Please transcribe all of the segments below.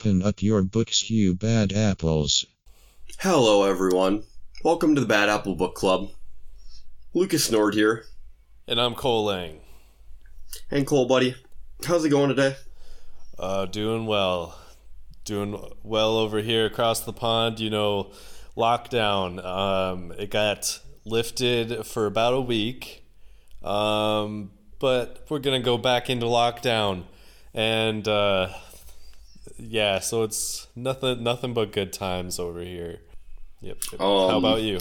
Open up your books, you bad apples. Hello, everyone. Welcome to the Bad Apple Book Club. Lucas Nord here. And I'm Cole Lang. And Cole, buddy, how's it going today? Uh, doing well. Doing well over here across the pond. You know, lockdown. Um, it got lifted for about a week. Um, but we're going to go back into lockdown. And, uh, yeah, so it's nothing, nothing but good times over here. Yep. yep. Um, How about you?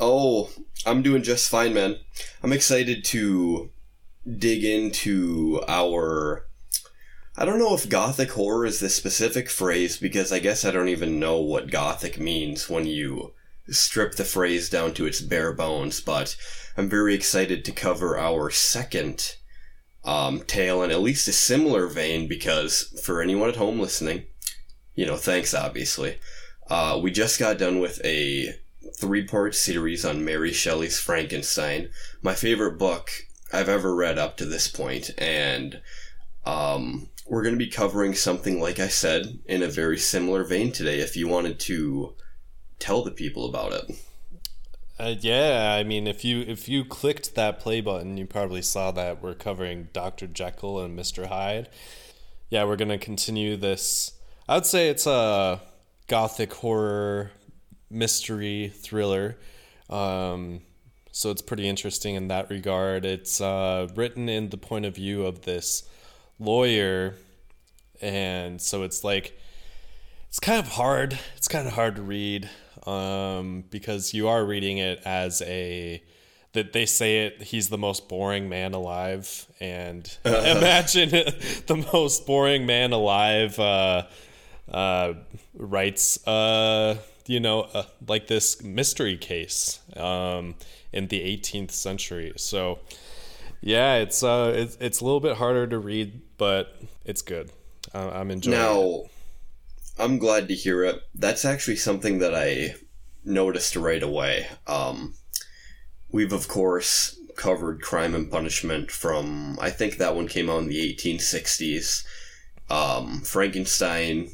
Oh, I'm doing just fine, man. I'm excited to dig into our. I don't know if gothic horror is the specific phrase because I guess I don't even know what gothic means when you strip the phrase down to its bare bones, but I'm very excited to cover our second um, tale in at least a similar vein because for anyone at home listening, you know, thanks obviously. Uh, we just got done with a three part series on Mary Shelley's Frankenstein, my favorite book I've ever read up to this point, and um, we're going to be covering something, like I said, in a very similar vein today. If you wanted to tell the people about it. Uh, yeah, I mean, if you if you clicked that play button, you probably saw that we're covering Doctor Jekyll and Mister Hyde. Yeah, we're gonna continue this. I would say it's a gothic horror mystery thriller. Um, so it's pretty interesting in that regard. It's uh, written in the point of view of this lawyer, and so it's like it's kind of hard. It's kind of hard to read um, because you are reading it as a that they say it he's the most boring man alive and imagine the most boring man alive uh, uh, writes uh, you know uh, like this mystery case um, in the 18th century so yeah it's uh it's, it's a little bit harder to read but it's good uh, i'm enjoying now, it I'm glad to hear it. That's actually something that I noticed right away. Um, we've, of course, covered Crime and Punishment from, I think that one came out in the 1860s. Um, Frankenstein,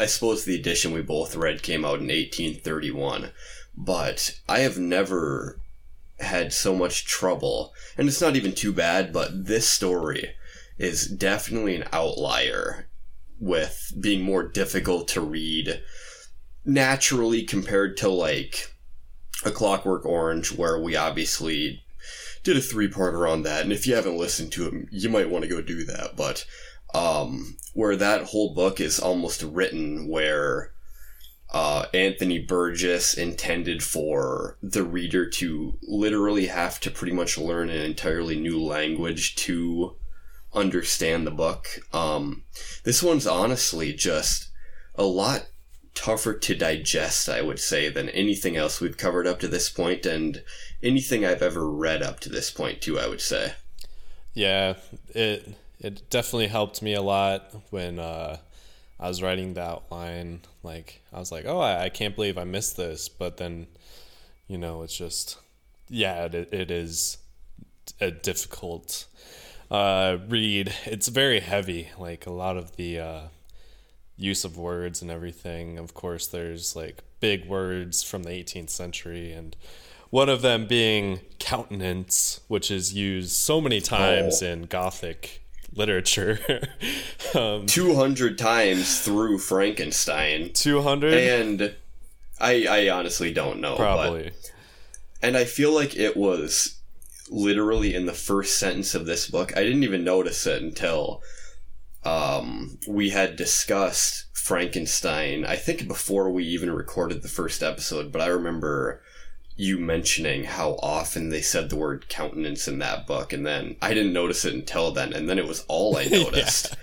I suppose the edition we both read came out in 1831. But I have never had so much trouble, and it's not even too bad, but this story is definitely an outlier with being more difficult to read naturally compared to like a Clockwork Orange, where we obviously did a three parter on that. And if you haven't listened to it, you might want to go do that. But um, where that whole book is almost written where uh, Anthony Burgess intended for the reader to literally have to pretty much learn an entirely new language to understand the book. Um, this one's honestly just a lot tougher to digest, I would say, than anything else we've covered up to this point, and anything I've ever read up to this point, too. I would say. Yeah, it it definitely helped me a lot when uh, I was writing the outline. Like I was like, oh, I, I can't believe I missed this, but then, you know, it's just, yeah, it, it is a difficult uh, read. It's very heavy. Like a lot of the uh, use of words and everything. Of course, there's like big words from the 18th century, and one of them being countenance, which is used so many times Oh. in Gothic literature. um, 200 times through Frankenstein. 200? And I, I honestly don't know. but- Probably. and I feel like it was literally in the first sentence of this book. I didn't even notice it until um, we had discussed Frankenstein, I think before we even recorded the first episode, but I remember you mentioning how often they said the word countenance in that book, and then I didn't notice it until then, and then it was all I noticed.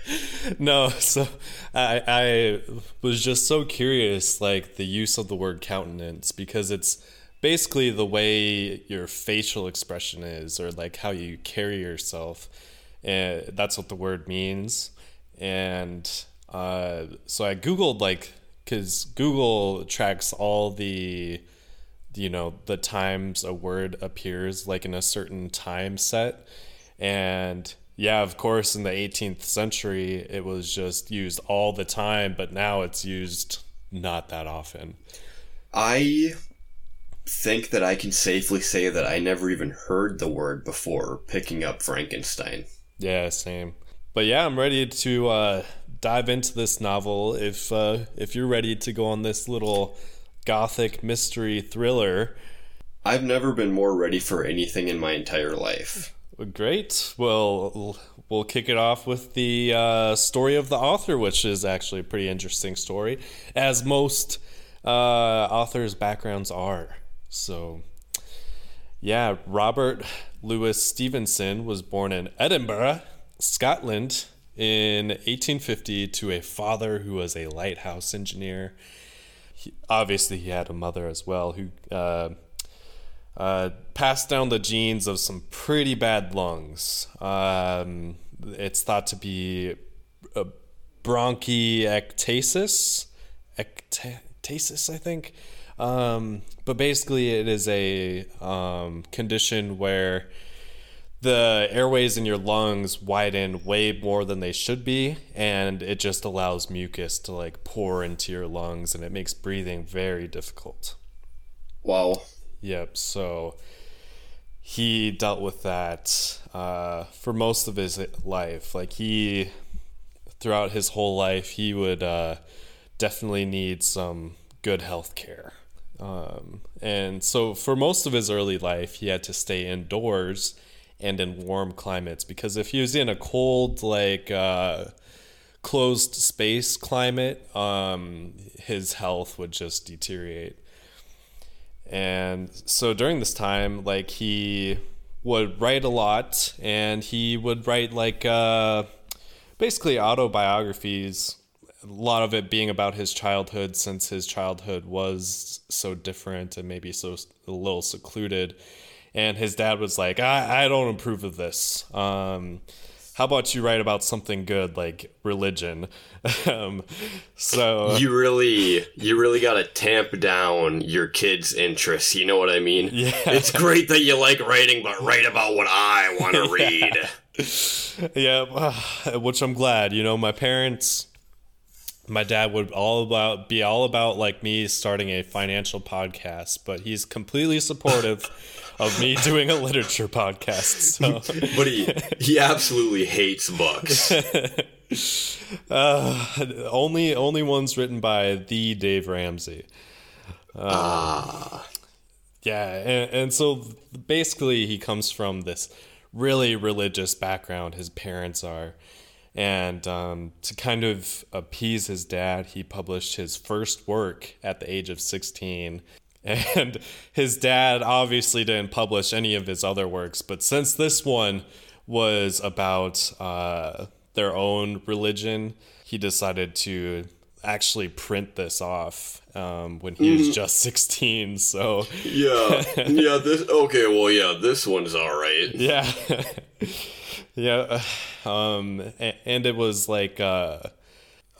no, so I I was just so curious, like the use of the word countenance, because it's basically the way your facial expression is, or like how you carry yourself, and that's what the word means. And uh, so I googled like, because Google tracks all the you know the times a word appears like in a certain time set and yeah, of course, in the 18th century, it was just used all the time, but now it's used not that often. I think that I can safely say that I never even heard the word before picking up Frankenstein. Yeah, same. But yeah, I'm ready to uh, dive into this novel. If uh, if you're ready to go on this little gothic mystery thriller, I've never been more ready for anything in my entire life. Great. Well, we'll kick it off with the uh, story of the author, which is actually a pretty interesting story, as most uh, authors' backgrounds are. So, yeah, Robert Louis Stevenson was born in Edinburgh, Scotland, in 1850 to a father who was a lighthouse engineer. He, obviously, he had a mother as well who. Uh, uh, passed down the genes of some pretty bad lungs. Um, it's thought to be a bronchiectasis, ectasis, I think. Um, but basically, it is a um, condition where the airways in your lungs widen way more than they should be, and it just allows mucus to like pour into your lungs, and it makes breathing very difficult. Wow. Yep. So he dealt with that uh, for most of his life. Like he, throughout his whole life, he would uh, definitely need some good health care. Um, and so for most of his early life, he had to stay indoors and in warm climates because if he was in a cold, like, uh, closed space climate, um, his health would just deteriorate. And so during this time, like he would write a lot and he would write like uh, basically autobiographies, a lot of it being about his childhood since his childhood was so different and maybe so a little secluded. And his dad was like, I, I don't approve of this. Um, how about you write about something good like religion? Um, so you really you really got to tamp down your kids interests you know what i mean? Yeah. It's great that you like writing but write about what i want to read. Yeah which i'm glad you know my parents my dad would all about be all about like me starting a financial podcast but he's completely supportive of me doing a literature podcast. So. but he he absolutely hates books. uh, only only ones written by the Dave Ramsey. Um, ah. Yeah, and, and so basically he comes from this really religious background. His parents are. And um, to kind of appease his dad, he published his first work at the age of 16 and his dad obviously didn't publish any of his other works, but since this one was about uh, their own religion, he decided to actually print this off um, when he was mm. just 16 so. Yeah. Yeah this okay well yeah this one's all right. Yeah yeah um and it was like uh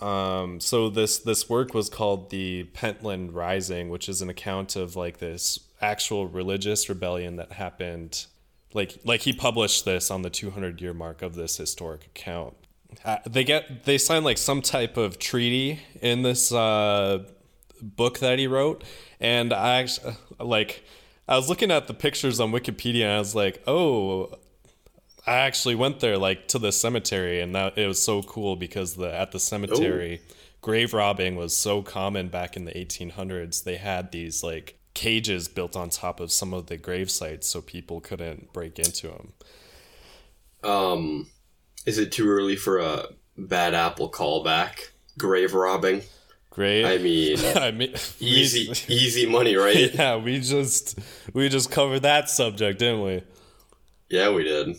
um, so this this work was called the Pentland Rising, which is an account of like this actual religious rebellion that happened. Like like he published this on the 200 year mark of this historic account. Uh, they get they sign like some type of treaty in this uh, book that he wrote, and I actually like I was looking at the pictures on Wikipedia and I was like, oh, I actually went there like to the cemetery, and that it was so cool because the at the cemetery, Ooh. grave robbing was so common back in the 1800s. They had these like cages built on top of some of the grave sites so people couldn't break into them. Um, is it too early for a bad apple callback? Grave robbing. Great. I mean, I mean, easy, easy money, right? Yeah, we just we just covered that subject, didn't we? Yeah, we did.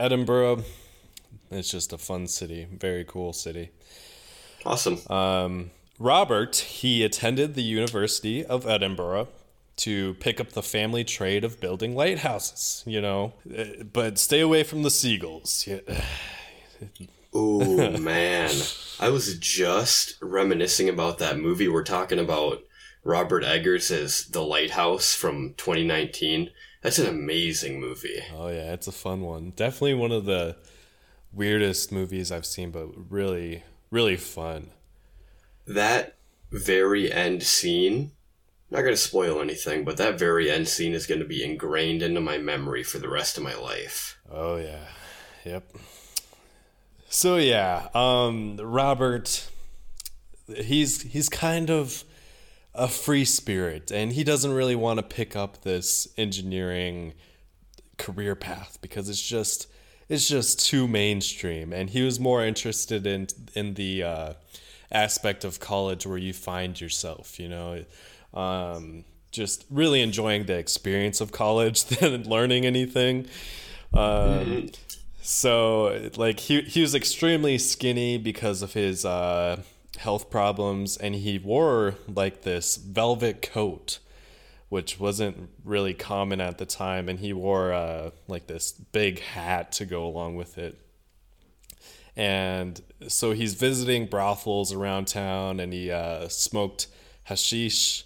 Edinburgh, it's just a fun city, very cool city. Awesome. Um, Robert, he attended the University of Edinburgh to pick up the family trade of building lighthouses, you know, uh, but stay away from the seagulls. oh man, I was just reminiscing about that movie we're talking about Robert Eggers as The Lighthouse from 2019. That's an amazing movie. Oh yeah, it's a fun one. Definitely one of the weirdest movies I've seen, but really, really fun. That very end scene, not going to spoil anything, but that very end scene is going to be ingrained into my memory for the rest of my life. Oh yeah. Yep. So yeah, um Robert he's he's kind of a free spirit and he doesn't really want to pick up this engineering career path because it's just it's just too mainstream. And he was more interested in in the uh, aspect of college where you find yourself you know um, just really enjoying the experience of college than learning anything. Um, so like he, he was extremely skinny because of his uh, health problems and he wore like this velvet coat which wasn't really common at the time and he wore uh, like this big hat to go along with it. And so he's visiting brothels around town and he uh, smoked hashish.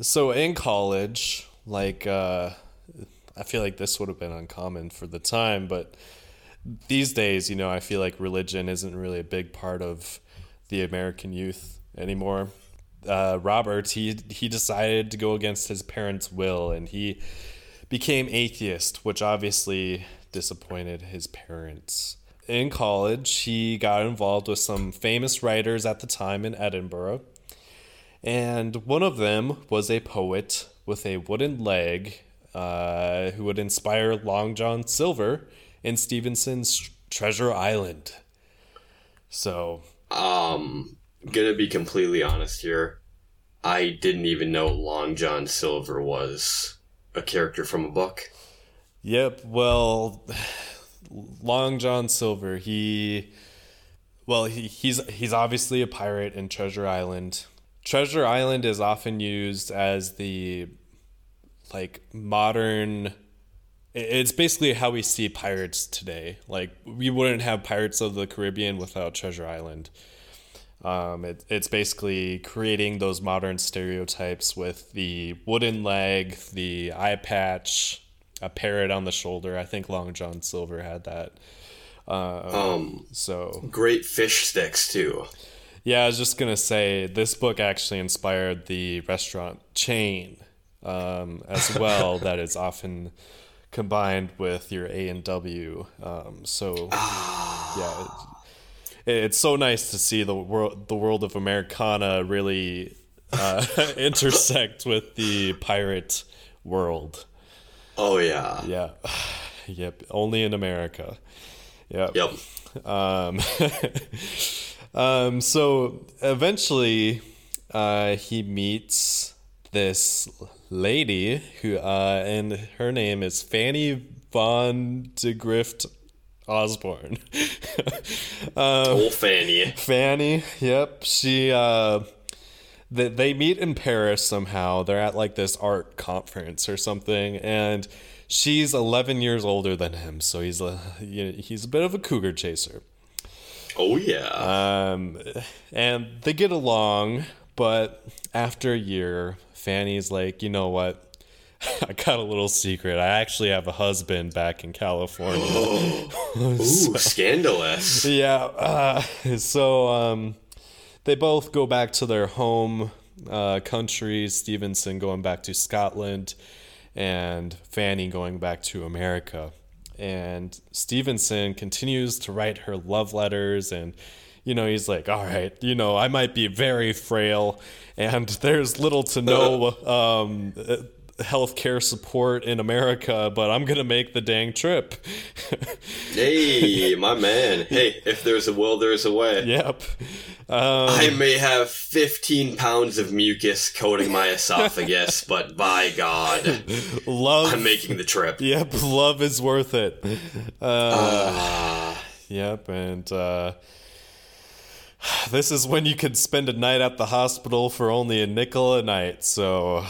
So in college like uh, i feel like this would have been uncommon for the time but these days you know i feel like religion isn't really a big part of the American youth anymore. Uh, Robert, he he decided to go against his parents' will, and he became atheist, which obviously disappointed his parents. In college, he got involved with some famous writers at the time in Edinburgh, and one of them was a poet with a wooden leg uh, who would inspire Long John Silver in Stevenson's Treasure Island. So um, gonna be completely honest here. I didn't even know Long John Silver was a character from a book. Yep. Well, Long John Silver, he, well, he, he's he's obviously a pirate in Treasure Island. Treasure Island is often used as the like modern it's basically how we see pirates today. Like we wouldn't have Pirates of the Caribbean without Treasure Island. Um, it, it's basically creating those modern stereotypes with the wooden leg, the eye patch, a parrot on the shoulder. I think Long John Silver had that. Uh, um, so great fish sticks too. Yeah, I was just gonna say this book actually inspired the restaurant chain um, as well. that is often combined with your A and W. Um, so yeah, it, it's so nice to see the world the world of Americana really uh, intersect with the pirate world. Oh yeah, yeah, yep. Only in America. Yep. Yep. Um, um, so eventually, uh, he meets this lady who uh, and her name is Fanny Van de Grift Osbourne. um, Old Fanny. Fanny, yep. She uh they, they meet in Paris somehow. They're at like this art conference or something and she's 11 years older than him, so he's a he's a bit of a cougar chaser. Oh yeah. Um and they get along, but after a year, Fanny's like, you know what? I got a little secret. I actually have a husband back in California. Ooh, so, scandalous. Yeah. Uh, so um, they both go back to their home uh, countries. Stevenson going back to Scotland, and Fanny going back to America. And Stevenson continues to write her love letters and you know, he's like, all right, you know, I might be very frail and there's little to no um, healthcare support in America, but I'm going to make the dang trip. hey, my man. Hey, if there's a will, there's a way. Yep. Um, I may have 15 pounds of mucus coating my esophagus, but by God, love. I'm making the trip. Yep, love is worth it. Uh, uh, yep, and uh, this is when you could spend a night at the hospital for only a nickel a night. So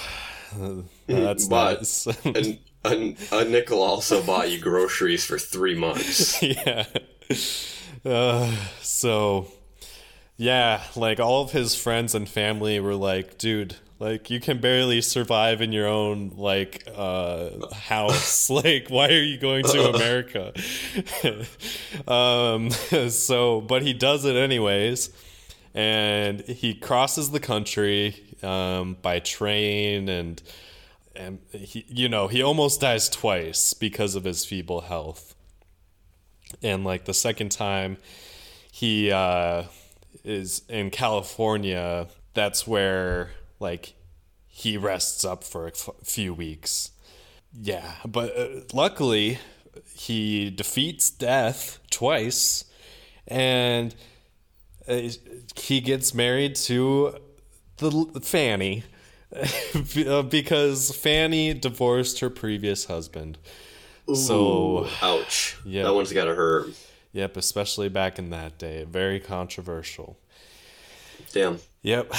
that's but nice. a, a, a, nickel also bought you groceries for three months. yeah. Uh, so, yeah, like all of his friends and family were like, dude, like you can barely survive in your own like uh, house. like, why are you going to America? um, so, but he does it anyways, and he crosses the country um, by train and and he you know he almost dies twice because of his feeble health and like the second time he uh is in california that's where like he rests up for a f- few weeks yeah but uh, luckily he defeats death twice and uh, he gets married to the fanny because Fanny divorced her previous husband. Ooh, so, ouch. Yeah. That one's got to hurt. Yep, especially back in that day. Very controversial. Damn. Yep.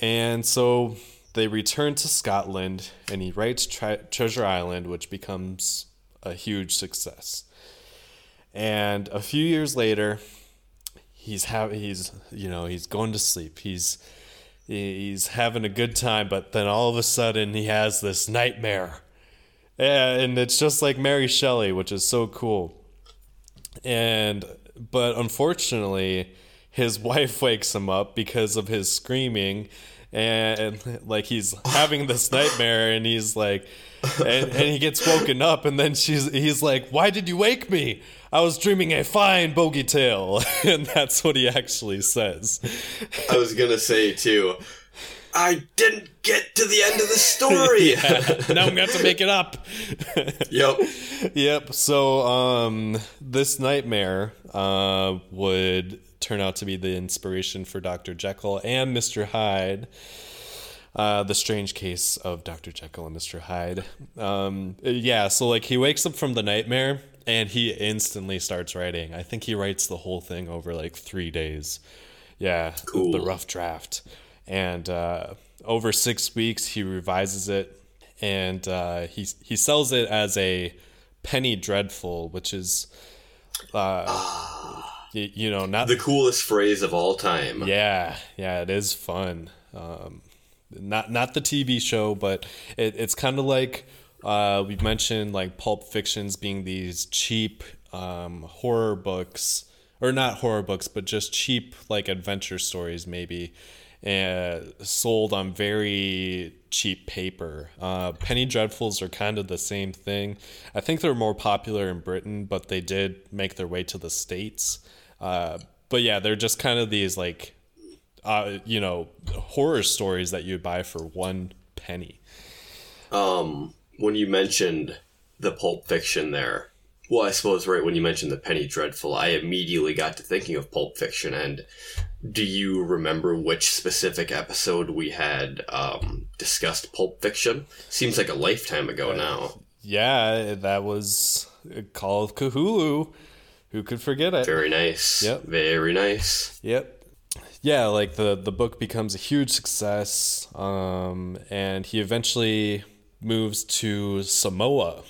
And so they return to Scotland and he writes Tre- Treasure Island, which becomes a huge success. And a few years later, he's ha- he's you know, he's going to sleep. He's he's having a good time, but then all of a sudden he has this nightmare. And it's just like Mary Shelley, which is so cool. And but unfortunately, his wife wakes him up because of his screaming and like he's having this nightmare and he's like and, and he gets woken up and then she's he's like why did you wake me? I was dreaming a fine bogey tale. And that's what he actually says. I was going to say, too, I didn't get to the end of the story. yeah, now i'm gonna have to make it up. Yep. yep. So um this nightmare uh would turn out to be the inspiration for dr jekyll and mr hyde uh, the strange case of Dr. Jekyll and Mr. Hyde. Um, yeah, so like he wakes up from the nightmare and he instantly starts writing. I think he writes the whole thing over like three days. Yeah, Cool. the rough draft. And uh, over six weeks, he revises it and uh, he, he sells it as a penny dreadful, which is, you know, not The coolest phrase of all time. yeah, yeah, it is fun. Um, not not the TV show, but it, it's kind of like uh, we've mentioned like Pulp Fictions being these cheap um, horror books, or not horror books, but just cheap like adventure stories maybe, uh, sold on very cheap paper. Uh, Penny Dreadfuls are kind of the same thing. I think they're more popular in Britain, but they did make their way to the states. Uh, but yeah, they're just kind of these like uh, you know, horror stories that you'd buy for one penny. Um, when you mentioned the Pulp Fiction there, well, I suppose right when you mentioned the Penny Dreadful, I immediately got to thinking of Pulp Fiction. And do you remember which specific episode we had um, discussed Pulp Fiction? Seems like a lifetime ago now. Yeah, that was Call of Cthulhu. Who could forget it? Very nice. Yep. Very nice. Yep. Yeah, like the the book becomes a huge success, um, and he eventually moves to Samoa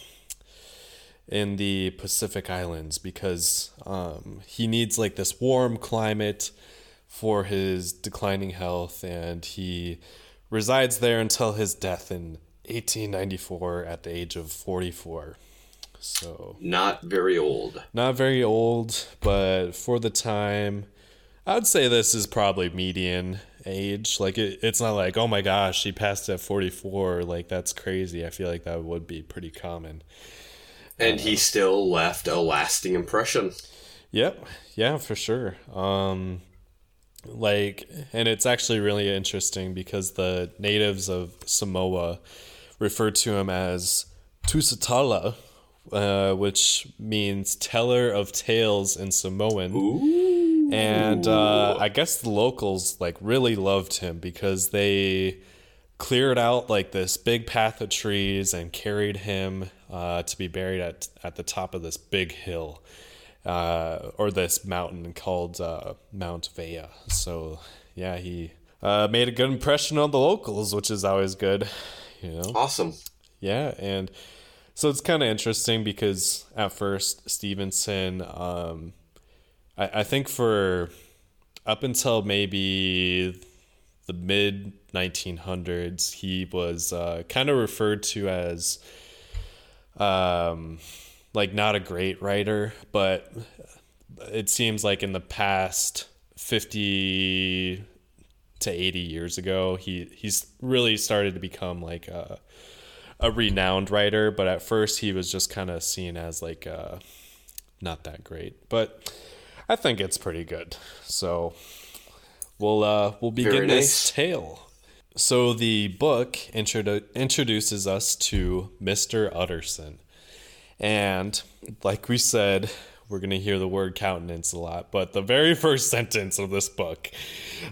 in the Pacific Islands because um, he needs like this warm climate for his declining health, and he resides there until his death in 1894 at the age of 44. So Not very old. not very old, but for the time, I'd say this is probably median age. Like it, it's not like oh my gosh, she passed at forty four. Like that's crazy. I feel like that would be pretty common. And he still left a lasting impression. Yep, yeah, for sure. Um, like, and it's actually really interesting because the natives of Samoa refer to him as Tusitala, uh, which means teller of tales in Samoan. Ooh. and uh, I guess the locals like really loved him because they cleared out like this big path of trees and carried him uh, to be buried at at the top of this big hill uh, or this mountain called uh, Mount Vaea. So yeah, he uh, made a good impression on the locals, which is always good, you know. Awesome. Yeah, and so it's kind of interesting because at first Stevenson, um, I, I think for up until maybe the mid 1900s. He was uh, kind of referred to as um, like not a great writer, but it seems like in the past 50 to 80 years ago, he he's really started to become like a, a renowned writer, but at first he was just kind of seen as like uh, not that great. But I think it's pretty good. So we'll uh, we'll begin Very this tale. So the book introdu- introduces us to Mr. Utterson. And like we said, we're going to hear the word countenance a lot, but the very first sentence of this book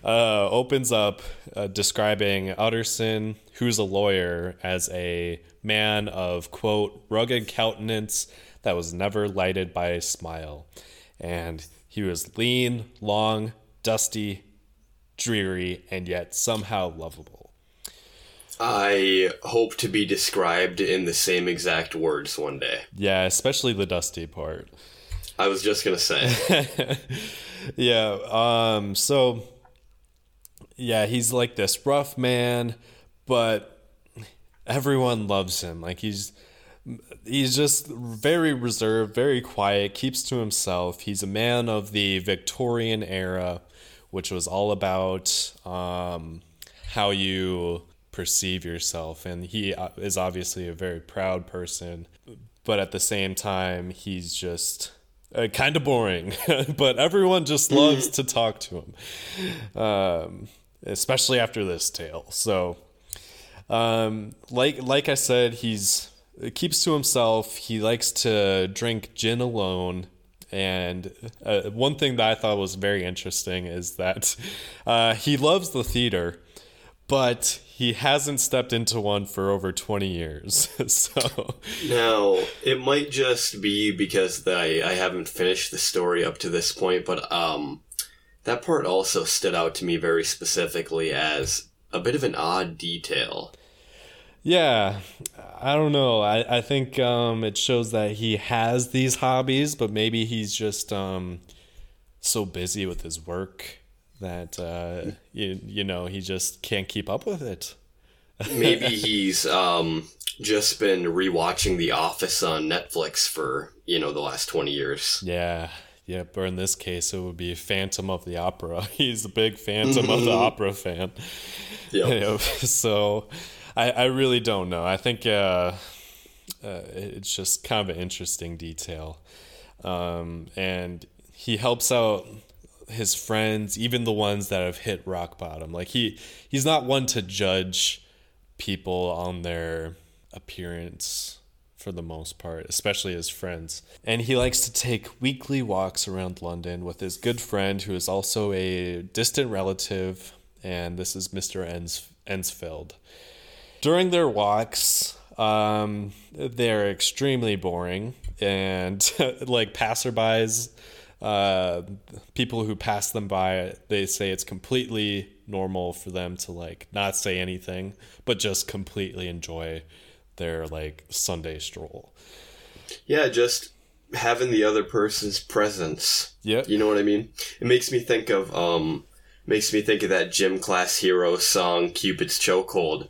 uh, opens up uh, describing Utterson, who's a lawyer, as a man of, quote, rugged countenance that was never lighted by a smile. And he was lean, long, dusty, dreary, and yet somehow lovable. I hope to be described in the same exact words one day. Yeah, especially the dusty part. I was just gonna say. yeah. Um. So. Yeah, he's like this rough man, but everyone loves him. Like he's he's just very reserved, very quiet, keeps to himself. He's a man of the Victorian era, which was all about um, how you perceive yourself, and he uh, is obviously a very proud person, but at the same time, he's just uh, kind of boring. but everyone just loves to talk to him, um, especially after this tale. So, um, like like I said, he's keeps to himself. He likes to drink gin alone. And uh, one thing that I thought was very interesting is that uh, he loves the theater, but he hasn't stepped into one for over 20 years. so, Now, it might just be because I, I haven't finished the story up to this point, but um, that part also stood out to me very specifically as a bit of an odd detail. yeah, I don't know. I, I think um, it shows that he has these hobbies, but maybe he's just um, so busy with his work that, uh, you, you know, he just can't keep up with it. Maybe he's um, just been rewatching The Office on Netflix for, you know, the last 20 years. Yeah. Yep. Or in this case, it would be Phantom of the Opera. He's a big Phantom of the Opera fan. Yep. Yep. So I, I really don't know. I think uh, uh, it's just kind of an interesting detail. Um, and he helps out his friends, even the ones that have hit rock bottom. Like he, he's not one to judge people on their appearance for the most part, especially his friends. And he likes to take weekly walks around London with his good friend, who is also a distant relative, and this is Mr. Ens- Ensfield. During their walks, um, they're extremely boring, and like passerbys, uh, people who pass them by, they say it's completely normal for them to like not say anything, but just completely enjoy their like Sunday stroll. Yeah, just having the other person's presence. Yeah. You know what I mean? It makes me think of um makes me think of that gym class hero song Cupid's Chokehold.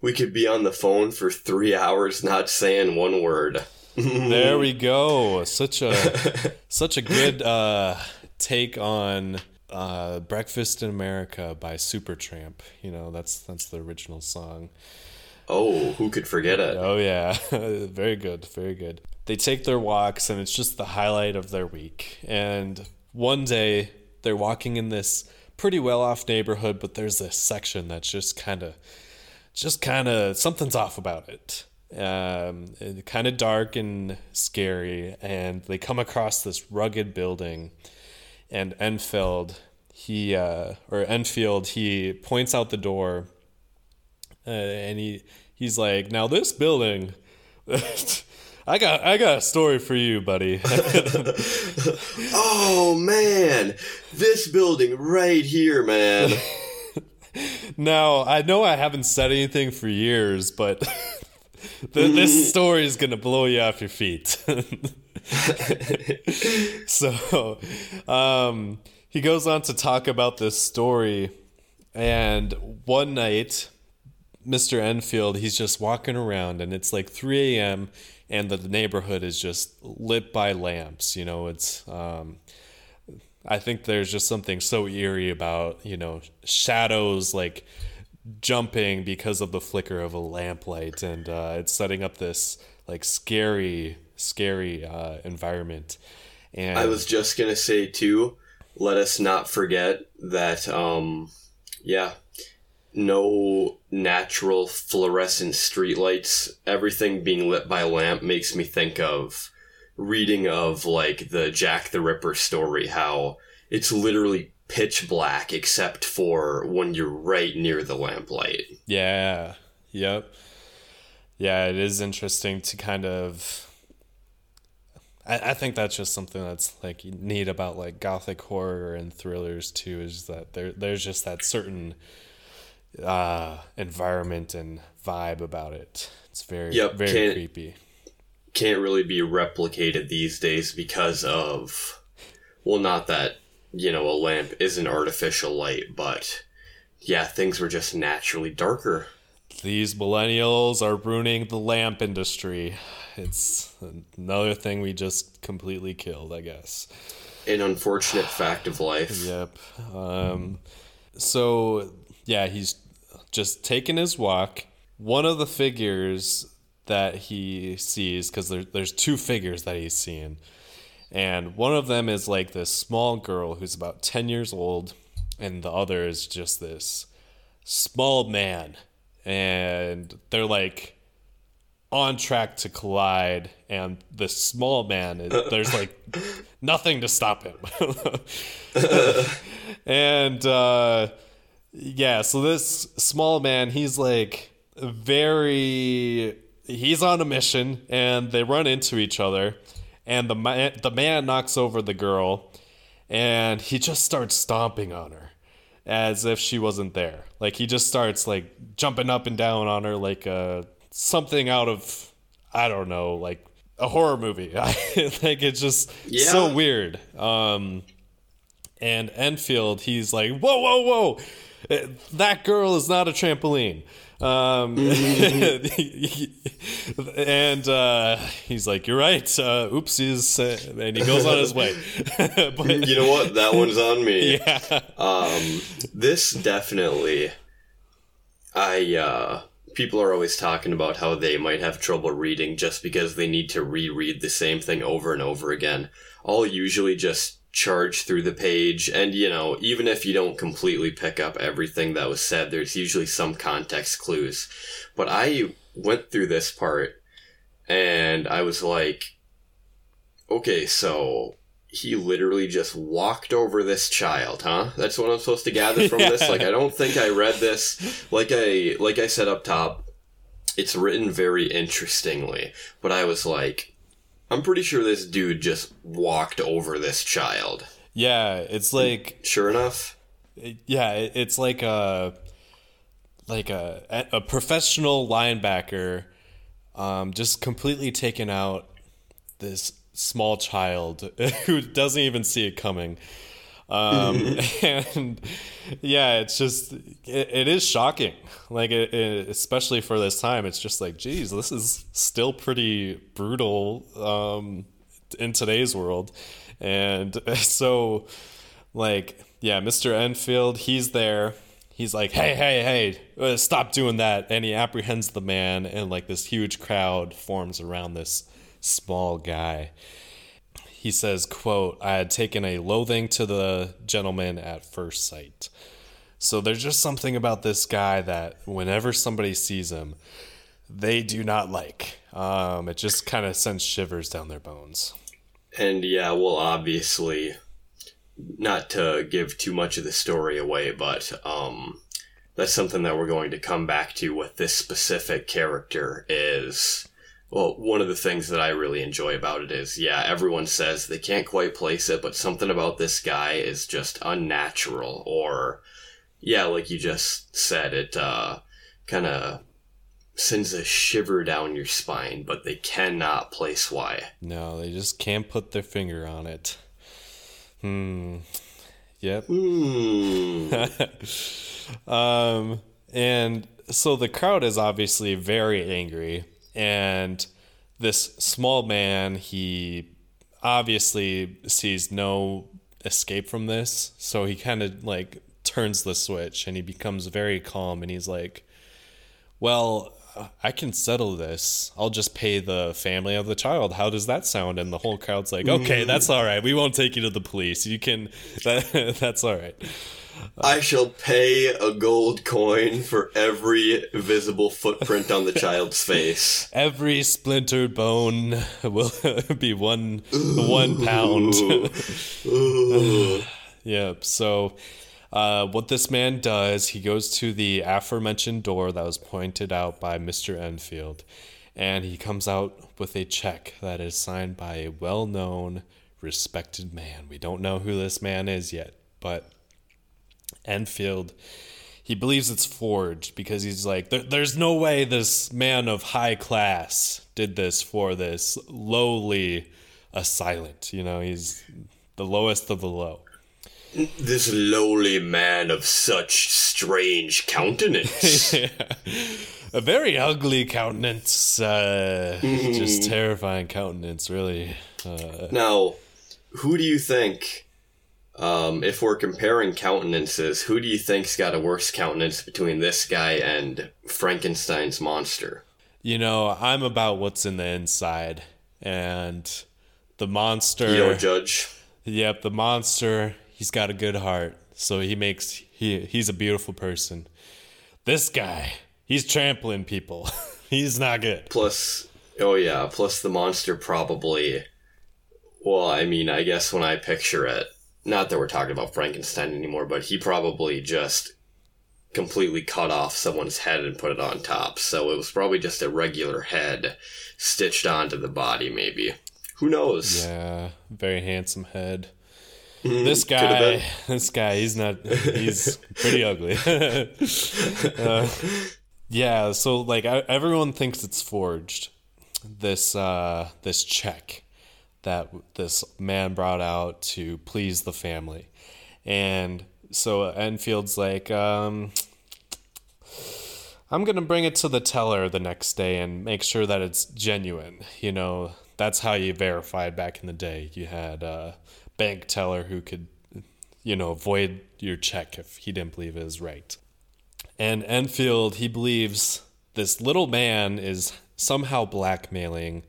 We could be on the phone for 3 hours not saying one word. There we go. Such a such a good uh, take on uh, "Breakfast in America" by Supertramp. You know, that's that's the original song. Oh, who could forget it? Oh yeah, very good, very good. They take their walks, and it's just the highlight of their week. And one day they're walking in this pretty well-off neighborhood, but there's this section that's just kind of, just kind of something's off about it. Um, kind of dark and scary, and they come across this rugged building, and Enfield, he uh, or Enfield, he points out the door uh, and he he's like, "Now this building, I got I got a story for you, buddy." Oh man, this building right here, man. now I know I haven't said anything for years, but th- this story is gonna blow you off your feet. so, um, he goes on to talk about this story And one night, Mr. Enfield, he's just walking around and it's like 3 a.m. and the neighborhood is just lit by lamps. You know, it's, um, I think there's just something so eerie about, you know, shadows like jumping because of the flicker of a lamplight. And uh, it's setting up this like scary, scary uh, environment. And I was just gonna say too. Let us not forget that. Um, yeah, no natural fluorescent streetlights. Everything being lit by a lamp makes me think of reading of like the Jack the Ripper story. How it's literally pitch black except for when you're right near the lamplight. Yeah. Yep. Yeah, it is interesting to kind of. I, I think that's just something that's like neat about like gothic horror and thrillers too. Is that there there's just that certain uh, environment and vibe about it. It's very Yep, very can't- creepy. Can't really be replicated these days because of, well, not that you know a lamp is an artificial light, but yeah, things were just naturally darker. These millennials are ruining the lamp industry. It's another thing we just completely killed, I guess. An unfortunate fact of life. Yep. Um, so yeah, he's just taking his walk. One of the figures that he sees, because there, there's two figures that he's seeing, and one of them is like this small girl who's about ten years old, and the other is just this small man, and they're like on track to collide and the small man is, there's like nothing to stop him. And uh yeah so this small man he's like very he's on a mission and they run into each other and the man the man knocks over the girl and he just starts stomping on her as if she wasn't there. Like he just starts like jumping up and down on her like uh something out of i don't know like a horror movie. Like it's just so weird. Um and Enfield, he's like, whoa, whoa, whoa, that girl is not a trampoline. Um, and uh, he's like, you're right. Uh, oopsies, uh, and he goes on his way. but You know what? That one's on me. yeah, Um, this definitely, I, uh, people are always talking about how they might have trouble reading just because they need to reread the same thing over and over again. I'll usually just charge through the page, and you know, even if you don't completely pick up everything that was said, there's usually some context clues. But I went through this part, and I was like, okay, so he literally just walked over this child, huh? That's what I'm supposed to gather from this. Like I don't think I read this. Like I like I said up top, it's written very interestingly, but I was like I'm pretty sure this dude just walked over this child. yeah, it's like Sure enough, yeah, it's like a like a a professional linebacker, um, just completely taking out this small child who doesn't even see it coming. Um, and yeah, it's just it, it is shocking. Like it, it, especially for this time, it's just like, geez, this is still pretty brutal um, in today's world. And so, like, yeah, Mr. Enfield, he's there. He's like, hey, hey, hey, uh, stop doing that. And he apprehends the man, and like this huge crowd forms around this small guy. He says, quote, I had taken a loathing to the gentleman at first sight. So there's just something about this guy that whenever somebody sees him, they do not like. Um, it just kind of sends shivers down their bones. and yeah, well, obviously, not to give too much of the story away, but um, that's something that we're going to come back to with this specific character. Is well, one of the things that I really enjoy about it is, yeah, everyone says they can't quite place it, but something about this guy is just unnatural, or yeah, like you just said, it uh, kind of sends a shiver down your spine, but they cannot place why. No, they just can't put their finger on it. Hmm. Yep. Hmm. um, and so the crowd is obviously very angry, and this small man, he obviously sees no escape from this, so he kind of like turns the switch and he becomes very calm and he's like, "Well, I can settle this. I'll just pay the family of the child. How does that sound?" And the whole crowd's like, "Okay, that's all right. We won't take you to the police. You can. That, that's all right." I shall pay a gold coin for every visible footprint on the child's face. Every splintered bone will be one one pound. Ooh. yep. So, uh, what this man does, he goes to the aforementioned door that was pointed out by Mister Enfield, and he comes out with a check that is signed by a well-known, respected man. We don't know who this man is yet, but Enfield. He believes it's forged because he's like, there, there's no way this man of high class did this for this lowly assailant. You know, he's the lowest of the low. This lowly man of such strange countenance. yeah. A very ugly countenance, uh, just terrifying countenance, really. Uh, now, who do you think, um, if we're comparing countenances, who do you think's got a worse countenance between this guy and Frankenstein's monster? you know, I'm about what's in the inside, and the monster. Judge. Yep, the monster, he's got a good heart. So he makes he he's a beautiful person. This guy, he's trampling people. he's not good. Plus, oh yeah, plus the monster probably. Well, I mean, I guess when I picture it, not that we're talking about Frankenstein anymore, but he probably just completely cut off someone's head and put it on top. So it was probably just a regular head stitched onto the body, maybe. Who knows? Yeah, very handsome head. Mm, This guy, this guy, he's not he's pretty ugly. Uh, yeah, so like I, everyone thinks it's forged. This uh this check that this man brought out to please the family. And so Enfield's like, um, I'm going to bring it to the teller the next day and make sure that it's genuine. You know, that's how you verified back in the day. You had a bank teller who could, you know, void your check if he didn't believe it was right. And Enfield, he believes this little man is somehow blackmailing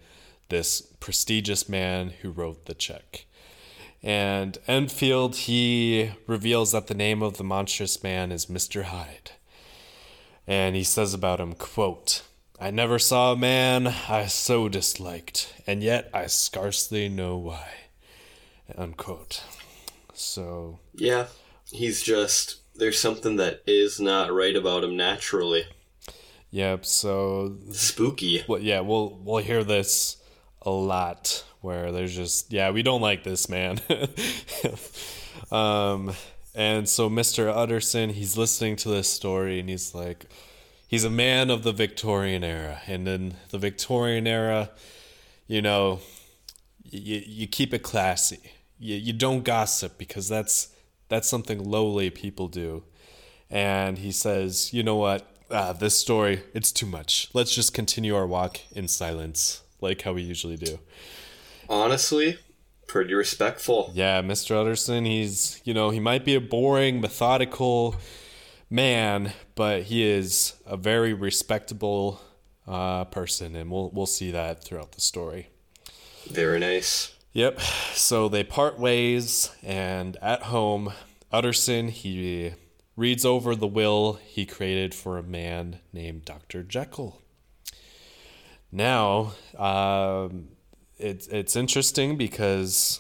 this prestigious man who wrote the check. And Enfield, he reveals that the name of the monstrous man is Mr. Hyde. And he says about him, quote, I never saw a man I so disliked, and yet I scarcely know why. Unquote. So, Yeah, he's just. There's something that is not right about him naturally. yep, so Spooky. well, yeah, we'll we'll hear this a lot where there's just yeah, we don't like this man. um and so Mr. Utterson, he's listening to this story and he's like he's a man of the Victorian era. And in the Victorian era, you know, you, you keep it classy. You, you don't gossip because that's that's something lowly people do. And he says, "You know what? Ah, this story, it's too much. Let's just continue our walk in silence, like how we usually do." Honestly, pretty respectful. Yeah, Mr. Utterson, he's, you know, he might be a boring, methodical man, but he is a very respectable uh, person, and we'll we'll see that throughout the story. Very nice. Yep. So they part ways, and at home, Utterson he reads over the will he created for a man named Dr. Jekyll. Now, um, it's it's interesting because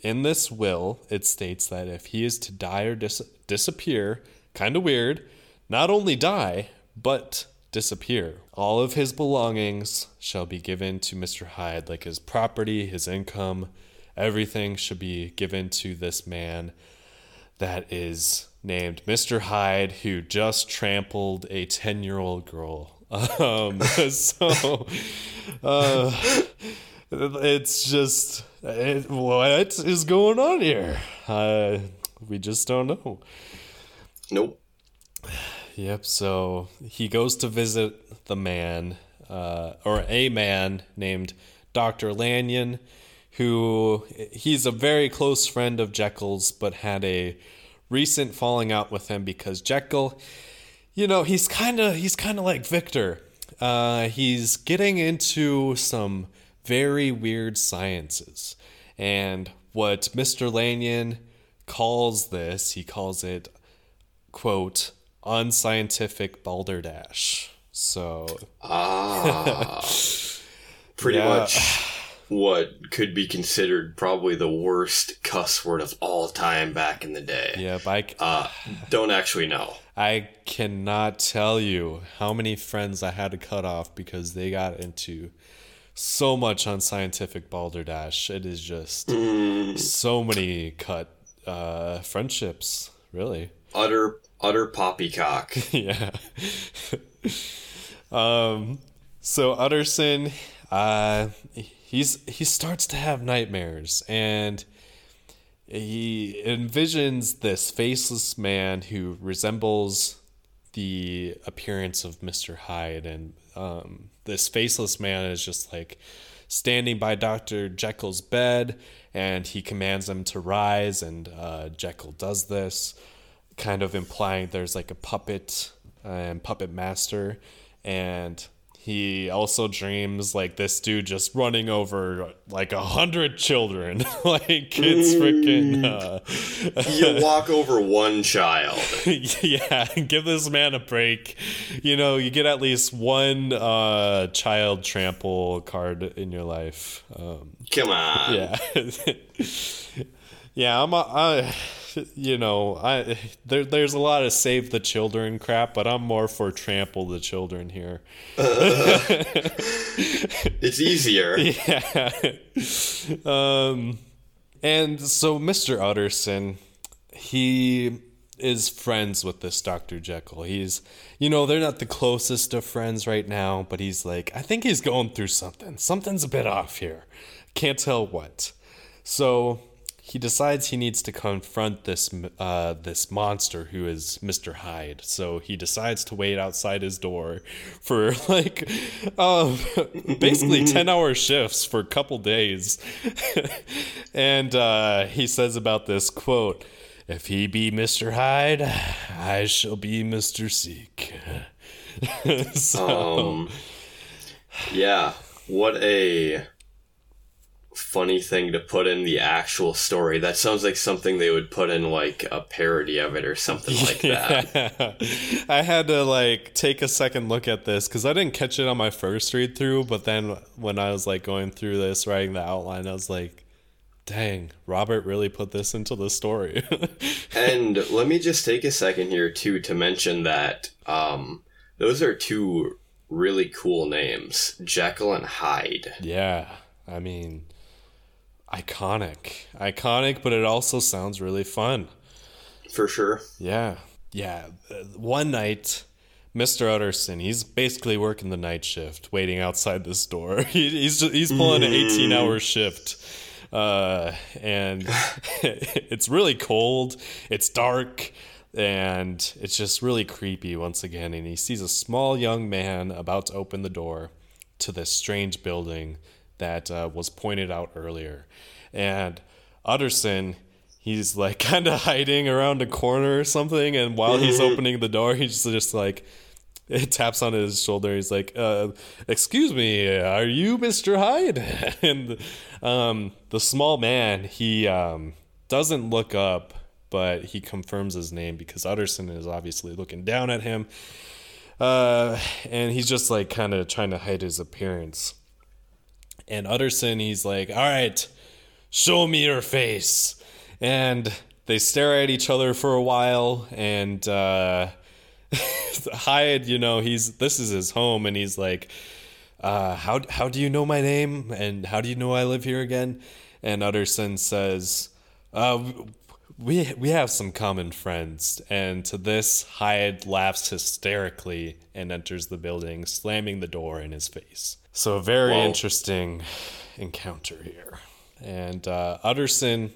in this will it states that if he is to die or dis- disappear, kind of weird, not only die but disappear. All of his belongings shall be given to Mr. Hyde, like his property, his income, everything should be given to this man that is named Mr. Hyde, who just trampled a 10 year old girl. Um, so, uh, it's just, it, what is going on here? Uh, we just don't know. Nope. Yep. So he goes to visit the man, uh, or a man named Dr. Lanyon, who he's a very close friend of Jekyll's, but had a recent falling out with him because Jekyll, you know, he's kind of he's kind of like Victor. Uh, he's getting into some very weird sciences, and what Mr. Lanyon calls this, he calls it, quote, unscientific balderdash. So Ah. Pretty Yeah. much what could be considered probably the worst cuss word of all time back in the day. yeah, I, Uh, don't actually know. I cannot tell you how many friends I had to cut off because they got into so much unscientific balderdash. It is just so many cut uh, friendships, really. Utter, utter poppycock. yeah. um. So Utterson, uh, he's he starts to have nightmares, and he envisions this faceless man who resembles the appearance of Mister Hyde, and um, this faceless man is just like standing by Doctor Jekyll's bed, and he commands him to rise, and uh, Jekyll does this kind of implying there's like a puppet and puppet master and he also dreams like this dude just running over like a hundred children. Like it's freaking uh, you walk over one child. yeah give this man a break. You know you get at least one uh child trample card in your life. Um Come on. yeah. Yeah i'm a, I, you know i there, there's a lot of save the children crap but i'm more for trample the children here. It's easier. yeah. Um and so mr utterson he is friends with this dr jekyll. He's you know they're not the closest of friends right now but he's like i think he's going through something. Something's a bit off here. Can't tell what. So he decides he needs to confront this uh, this monster who is Mr. Hyde. So he decides to wait outside his door for like um, basically ten hour shifts for a couple days, and uh, he says about this quote. If he be Mr. Hyde, I shall be Mr. Seek. so, Um, yeah, what a funny thing to put in the actual story. That sounds like something they would put in like a parody of it or something like that. I had to like take a second look at this because I didn't catch it on my first read through, but then when I was like going through this, writing the outline, I was like, dang, Robert really put this into the story. And let me just take a second here too to mention that um, those are two really cool names, Jekyll and Hyde. yeah, I mean, iconic. Iconic, but it also sounds really fun. For sure. Yeah. Yeah. Uh, One night, Mr. Utterson, he's basically working the night shift, waiting outside this door. He, he's he's pulling an 18 hour shift. Uh, and it's really cold. It's dark. And it's just really creepy once again. And he sees a small young man about to open the door to this strange building that uh, was pointed out earlier. And Utterson, he's like kind of hiding around a corner or something. And while he's opening the door, he's just like, it taps on his shoulder. He's like, uh, "Excuse me, are you Mister Hyde?" and um, the small man he um, doesn't look up, but he confirms his name because Utterson is obviously looking down at him, uh, and he's just like kind of trying to hide his appearance. And Utterson, he's like, "All right, show me your face," and they stare at each other for a while, and. Uh, Hyde, you know, he's this is his home, and he's like, uh, "How how do you know my name? And how do you know I live here again?" And Utterson says, uh, "We we have some common friends." And to this, Hyde laughs hysterically and enters the building, slamming the door in his face. So a very Whoa. interesting encounter here. And uh, Utterson,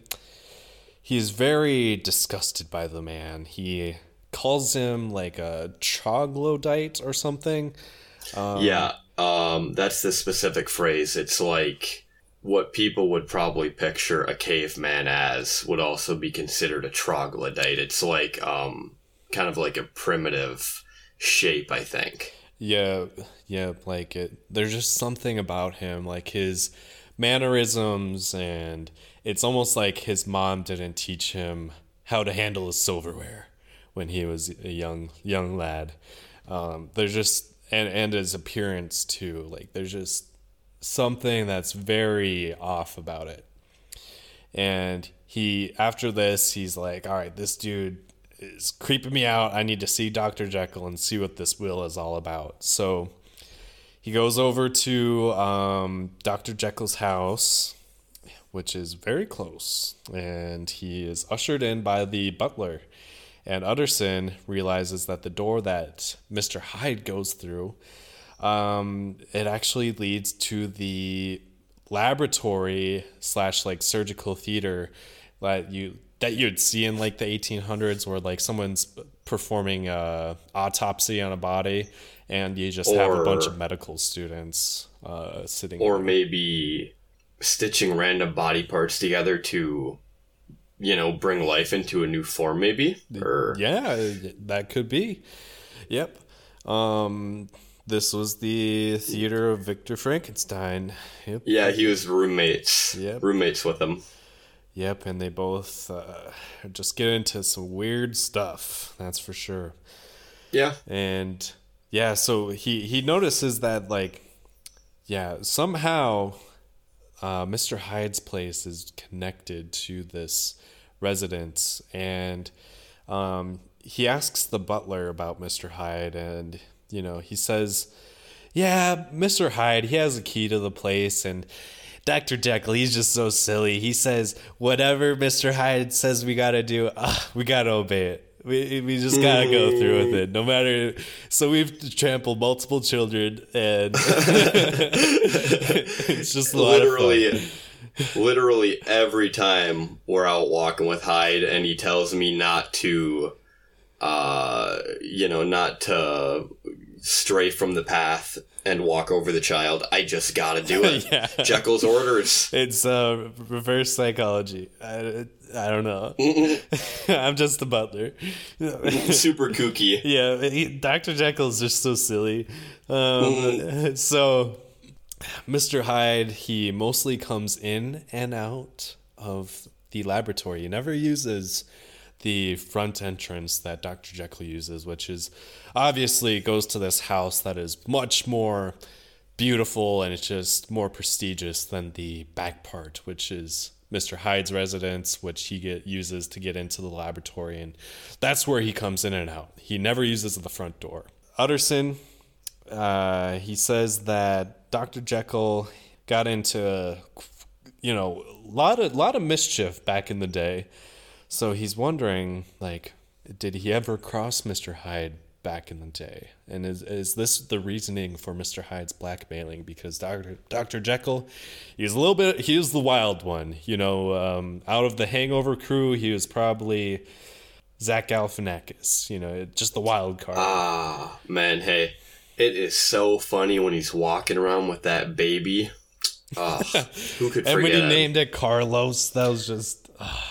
he's very disgusted by the man. He calls him like a troglodyte or something. yeah, um, that's the specific phrase. It's like what people would probably picture a caveman as would also be considered a troglodyte. It's like um, kind of like a primitive shape, I think. Yeah, yeah, like it. There's just something about him, like his mannerisms, and it's almost like his mom didn't teach him how to handle his silverware when he was a young young lad. Um, there's just and and his appearance too. Like there's just something that's very off about it. And he after this, he's like, "All right, this dude is creeping me out. I need to see Dr. Jekyll and see what this will is all about." So he goes over to um, Dr. Jekyll's house, which is very close, and he is ushered in by the butler. And Utterson realizes that the door that Mr. Hyde goes through, um, it actually leads to the laboratory slash like surgical theater that you that you'd see in like the 1800s where like someone's performing a autopsy on a body and you just have a bunch of medical students uh, sitting Or there. maybe stitching random body parts together to, you know, bring life into a new form, maybe? Or Yeah, that could be. Yep. Um, this was the theater of Victor Frankenstein. Yep. Yeah, he was roommates. Yep. Roommates with him. Yep, and they both uh, just get into some weird stuff. That's for sure. Yeah. And yeah, so he he notices that like yeah, somehow uh, Mr. Hyde's place is connected to this residence and um, he asks the butler about Mr. Hyde and you know, he says yeah, Mr. Hyde, he has a key to the place and Dr. Jekyll, he's just so silly. He says, whatever Mr. Hyde says we gotta do, uh, we gotta obey it. We, we just gotta go through with it, no matter. So we've trampled multiple children, and it's just literally literally every time we're out walking with Hyde and he tells me not to uh you know not to stray from the path and walk over the child I just gotta do it Yeah. Jekyll's orders It's uh, reverse psychology. I, I don't know. I'm just the butler. super kooky Yeah, he, Dr. Jekyll is just so silly. Um, so, Mr. Hyde, he mostly comes in and out of the laboratory. He never uses the front entrance that Dr. Jekyll uses, which is obviously goes to this house that is much more beautiful and it's just more prestigious than the back part, which is Mr. Hyde's residence, which he get, uses to get into the laboratory, and that's where he comes in and out. He never uses the front door. Utterson, uh, he says that Dr. Jekyll got into, you know, a lot of lot of mischief back in the day, so he's wondering, like, did he ever cross Mr. Hyde back in the day? And is is this the reasoning for Mr. Hyde's blackmailing? Because Dr. Dr. Jekyll, he's a little bit he was the wild one. You know, um, out of the Hangover crew, he was probably Zach Galifianakis. You know, just the wild card. ah man hey it is so funny when he's walking around with that baby Ah, who could forget? and when he named it Carlos, that was just oh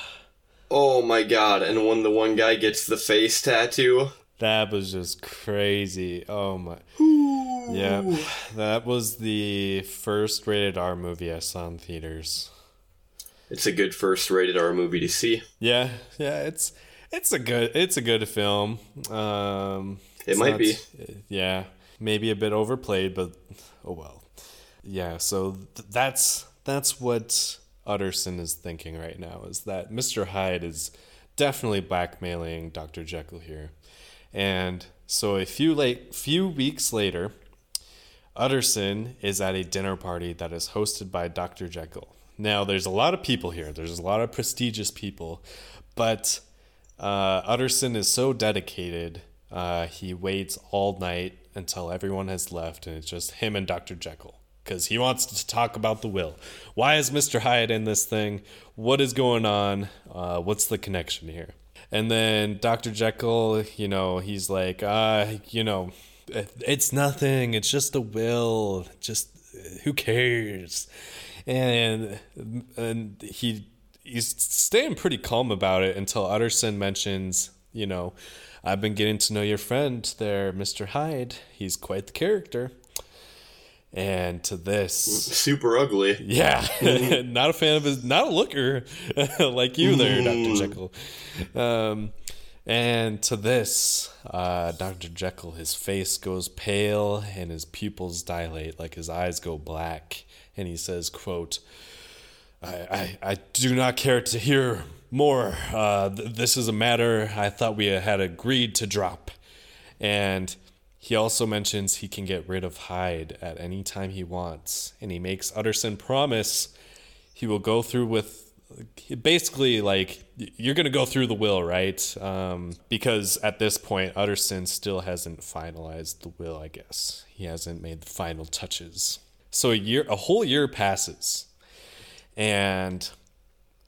my god and when the one guy gets the face tattoo that was just crazy. Oh my. Yeah, that was the first rated R movie I saw in theaters. It's a good first rated R movie to see. Yeah, yeah, it's it's a good it's a good film. Um, It might not- be. Yeah, maybe a bit overplayed, but oh well. Yeah, so th- that's that's what Utterson is thinking right now is that Mr. Hyde is definitely blackmailing Dr. Jekyll here. And so a few late few weeks later, Utterson is at a dinner party that is hosted by Dr. Jekyll. Now, there's a lot of people here. There's a lot of prestigious people, but uh, Utterson is so dedicated. Uh, he waits all night until everyone has left, and it's just him and Dr. Jekyll. Because he wants to talk about the will. Why is Mr. Hyde in this thing? What is going on? Uh, what's the connection here? And then Dr. Jekyll, you know, he's like, uh, you know, it's nothing. It's just a will. Just who cares? And and he he's staying pretty calm about it until Utterson mentions, you know, I've been getting to know your friend there, Mr. Hyde. He's quite the character. And to this, super ugly. Yeah, not a fan of his, not a looker like you there, Dr. Jekyll. Um, and to this, uh, Dr. Jekyll, his face goes pale and his pupils dilate, like his eyes go black. And he says, quote, I, I, I do not care to hear more. Uh, th- this is a matter I thought we had agreed to drop. And he also mentions he can get rid of Hyde at any time he wants. And he makes Utterson promise he will go through with basically like you're gonna go through the will right? Um, because at this point utterson still hasn't finalized the will i guess. He hasn't made the final touches. So a year a whole year passes and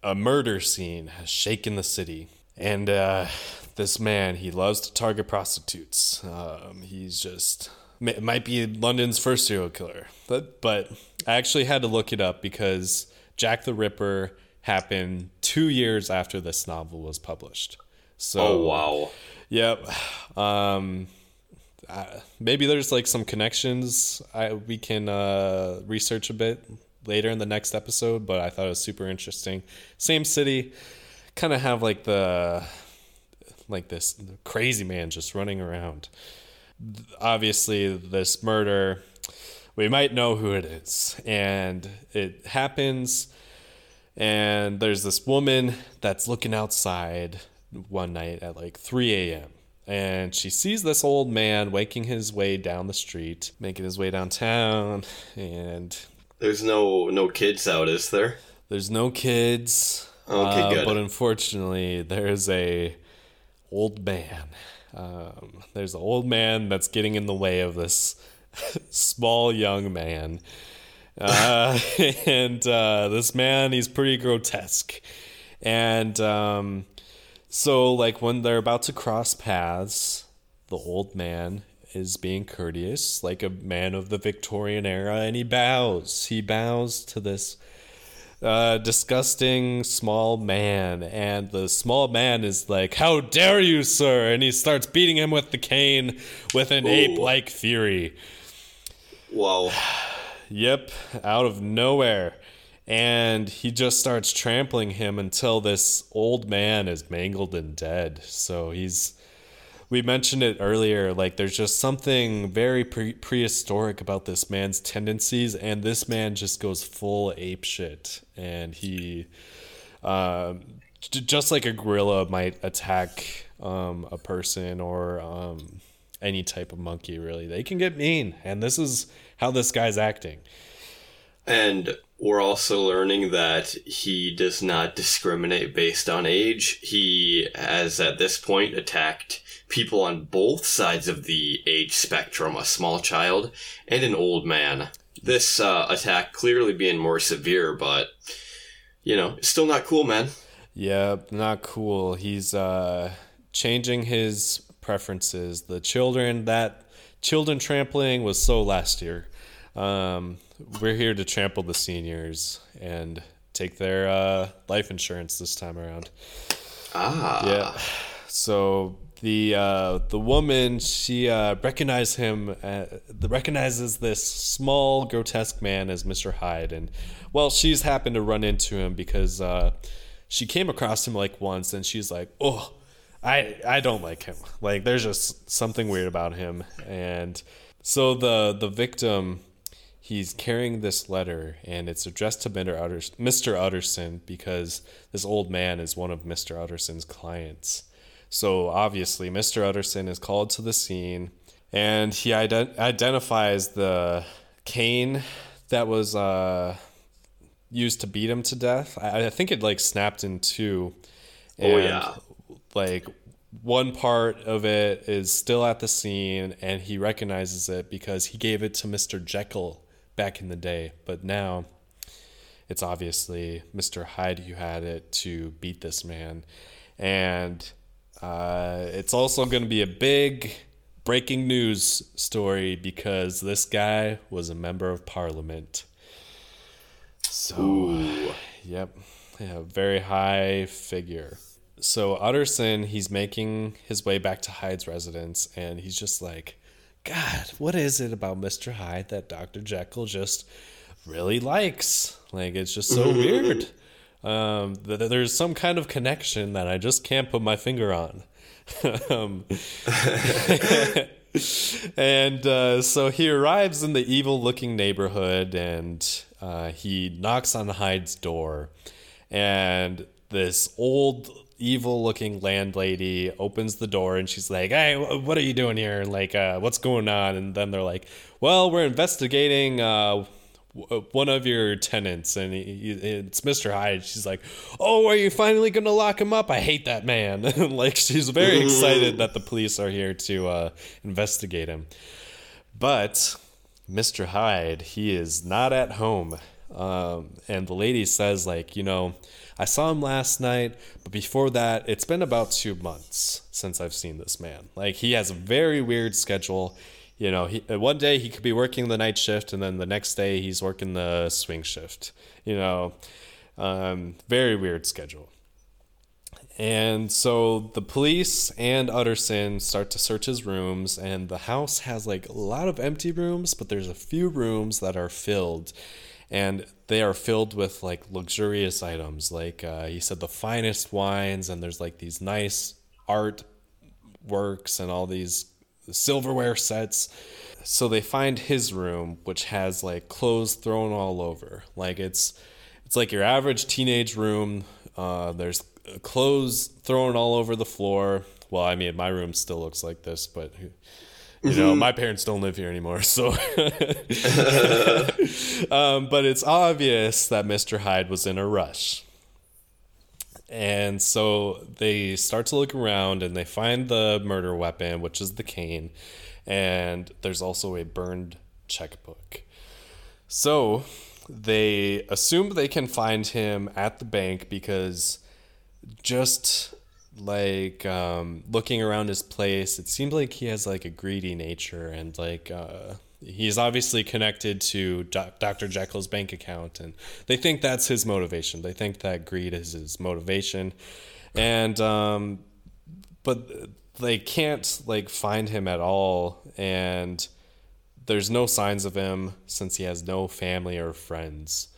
a murder scene has shaken the city. And uh, this man he loves to target prostitutes um, he's just it might be london's first serial killer but but i actually had to look it up because jack the ripper happened two years after this novel was published. So, oh wow, yep. Um, uh, maybe there's like some connections I, we can uh, research a bit later in the next episode, but I thought it was super interesting. Same city, kind of have like the like this crazy man just running around. Obviously, this murder, we might know who it is, and it happens and there's this woman that's looking outside one night at like 3 a.m. And she sees this old man waking his way down the street, making his way downtown, and there's no no kids out, is there? There's no kids. Okay, uh, good. But unfortunately, there's a old man. Um, there's an old man that's getting in the way of this small young man uh, and uh, this man, he's pretty grotesque. And um, so, like, when they're about to cross paths, the old man is being courteous, like a man of the Victorian era, and he bows. He bows to this uh, disgusting small man, and the small man is like, "How dare you, sir!" And he starts beating him with the cane with an ape-like fury. Wow. Yep, out of nowhere. And he just starts trampling him until this old man is mangled and dead. So he's. We mentioned it earlier, like there's just something very pre- prehistoric about this man's tendencies, and this man just goes full ape shit. And he. Um, just like a gorilla might attack um, a person or um, any type of monkey, really, they can get mean. And this is how this guy's acting. And we're also learning that he does not discriminate based on age. He has at this point attacked people on both sides of the age spectrum a small child and an old man. This uh, attack clearly being more severe, but, you know, still not cool, man. Yeah, not cool. He's uh, changing his preferences. The children that children trampling was so last year. Um, we're here to trample the seniors and take their uh, life insurance this time around. Ah, yeah. So the uh, the woman she uh, recognized him uh, recognizes this small grotesque man as Mr. Hyde, and well, she's happened to run into him because uh, she came across him like once, and she's like, oh. I, I don't like him. Like there's just something weird about him, and so the the victim he's carrying this letter and it's addressed to Mister Mr. Utterson because this old man is one of Mr. Utterson's clients. So obviously, Mr. Utterson is called to the scene and he ident- identifies the cane that was uh, used to beat him to death. I, I think it like snapped in two. And, oh, yeah. Like one part of it is still at the scene and he recognizes it because he gave it to Mr. Jekyll back in the day, but now it's obviously Mr. Hyde who had it to beat this man. And uh, it's also going to be a big breaking news story because this guy was a member of parliament. So, Ooh. yep, yeah, very high figure. So Utterson, he's making his way back to Hyde's residence, and he's just like, God, what is it about Mr. Hyde that Dr. Jekyll just really likes? Like, it's just so weird. Um, th- th- there's some kind of connection that I just can't put my finger on. um, and uh, so he arrives in the evil looking neighborhood and uh, he knocks on Hyde's door. And this old evil looking landlady opens the door and she's like, Hey, what are you doing here? And like, uh, what's going on? And then they're like, Well, we're investigating. Uh, one of your tenants and he, it's Mr. Hyde. She's like, "Oh, are you finally going to lock him up? I hate that man." like she's very excited that the police are here to uh, investigate him. But Mr. Hyde, he is not at home. Um, and the lady says, like, you know, I saw him last night, but before that, it's been about two months since I've seen this man. Like, he has a very weird schedule. You know, he, uh, one day he could be working the night shift, and then the next day he's working the swing shift. You know, um, very weird schedule. And so the police and Utterson start to search his rooms, and the house has like a lot of empty rooms, but there's a few rooms that are filled, and they are filled with like luxurious items. Like uh, he said, the finest wines, and there's like these nice art works and all these silverware sets. So they find his room, which has like clothes thrown all over. Like it's it's like your average teenage room. Uh, there's clothes thrown all over the floor. Well, I mean, my room still looks like this, but you know, my parents don't live here anymore, so. um, but it's obvious that Mr. Hyde was in a rush. And so they start to look around and they find the murder weapon, which is the cane. And there's also a burned checkbook. So they assume they can find him at the bank because just like um, looking around his place, it seems like he has like a greedy nature and like uh, he's obviously connected to Dr. Jekyll's bank account, and they think that's his motivation. They think that greed is his motivation, and um, but they can't like find him at all, and there's no signs of him since he has no family or friends.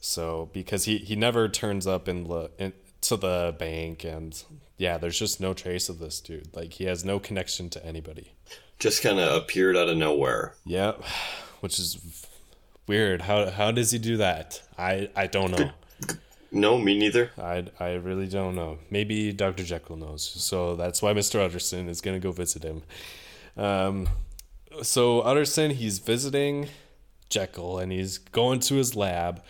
So because he he never turns up in, the in to the bank and yeah, there's just no trace of this dude. Like he has no connection to anybody. Just kind of appeared out of nowhere. Yep, which is weird. How how does he do that? I I don't know. No, me neither. I I really don't know. Maybe Dr. Jekyll knows. So that's why Mr. Utterson is gonna go visit him. Um, so Utterson he's visiting Jekyll and he's going to his lab,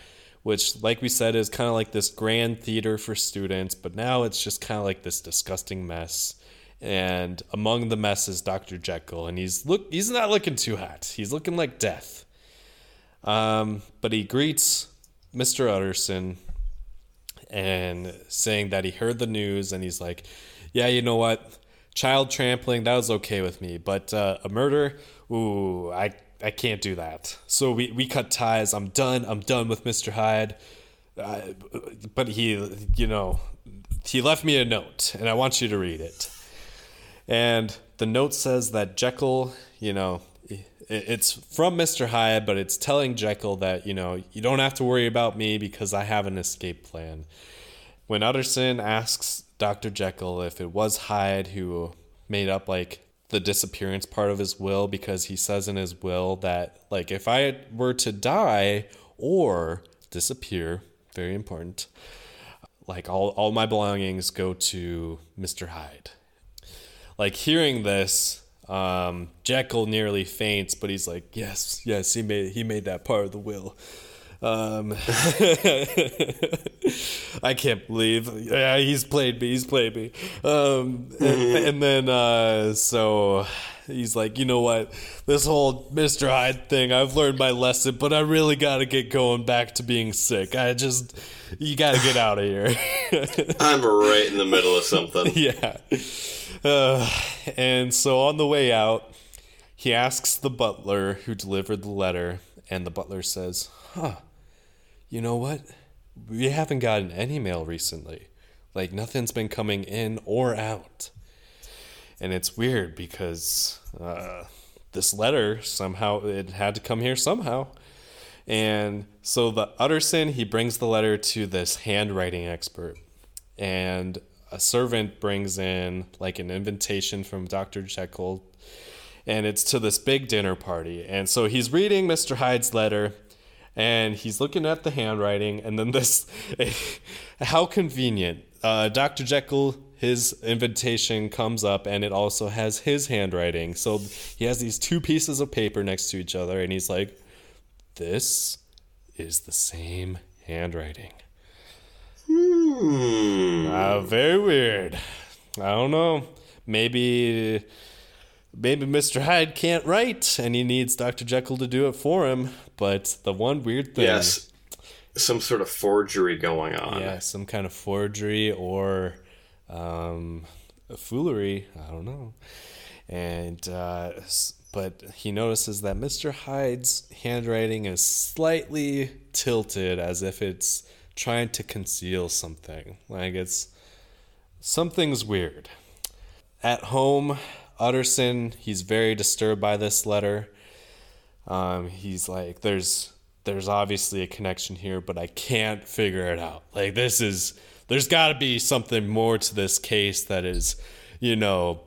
which, like we said, is kind of like this grand theater for students. But now it's just kind of like this disgusting mess. And among the mess is Dr. Jekyll, and he's look he's not looking too hot. He's looking like death. Um, but he greets Mr. Utterson and saying that he heard the news and he's like, yeah, you know what? Child trampling, that was okay with me, but uh, a murder, ooh, I, I can't do that. So we, we cut ties. I'm done. I'm done with Mr. Hyde. Uh, but he, you know, he left me a note and I want you to read it. And the note says that Jekyll, you know, it's from Mr. Hyde, but it's telling Jekyll that, you know, you don't have to worry about me because I have an escape plan. When Utterson asks Dr. Jekyll if it was Hyde who made up like the disappearance part of his will, because he says in his will that, like, if I were to die or disappear, very important, like all, all my belongings go to Mr. Hyde. Like hearing this, um, Jekyll nearly faints, but he's like, "Yes, yes, he made he made that part of the will." Um, I can't believe, yeah, he's played me. He's played me. Um, and, and then uh, so he's like, you know what, this whole Mr. Hyde thing, I've learned my lesson, but I really got to get going back to being sick. I just, you got to get out of here. I'm right in the middle of something. yeah. Uh, and so on the way out, he asks the butler who delivered the letter, and the butler says, huh, you know what? We haven't gotten any mail recently. Like, nothing's been coming in or out and it's weird because uh, this letter somehow it had to come here somehow. And so the utterson he brings the letter to this handwriting expert. And a servant brings in like an invitation from dr jekyll. And it's to this big dinner party. And so he's reading mr hyde's letter and he's looking at the handwriting and then this how convenient. Uh, dr jekyll his invitation comes up and it also has his handwriting. So he has these two pieces of paper next to each other and he's like, This is the same handwriting. Hmm. Uh, very weird. I don't know. Maybe maybe Mr. Hyde can't write and he needs Dr. Jekyll to do it for him. But the one weird thing Yes. Some sort of forgery going on. Yeah, some kind of forgery or um, foolery. I don't know. And uh, but he notices that Mr. Hyde's handwriting is slightly tilted, as if it's trying to conceal something. Like it's something's weird. At home, Utterson he's very disturbed by this letter. Um, he's like, "There's." There's obviously a connection here, but I can't figure it out. Like this is there's got to be something more to this case that is, you know,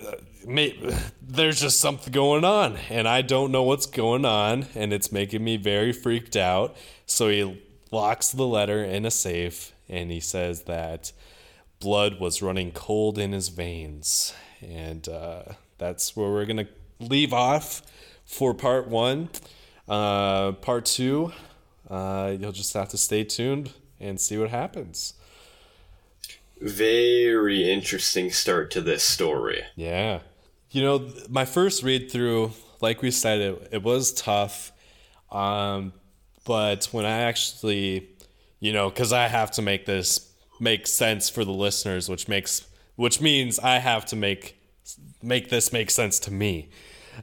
uh, may, there's just something going on, and I don't know what's going on, and it's making me very freaked out. So he locks the letter in a safe, and he says that blood was running cold in his veins, and uh, that's where we're gonna leave off for part one. Uh, part two, uh, you'll just have to stay tuned and see what happens. Very interesting start to this story. Yeah. You know, my first read through, like we said, it, it was tough. Um, but when I actually, you know, because I have to make this make sense for the listeners, which makes which means I have to make make this make sense to me.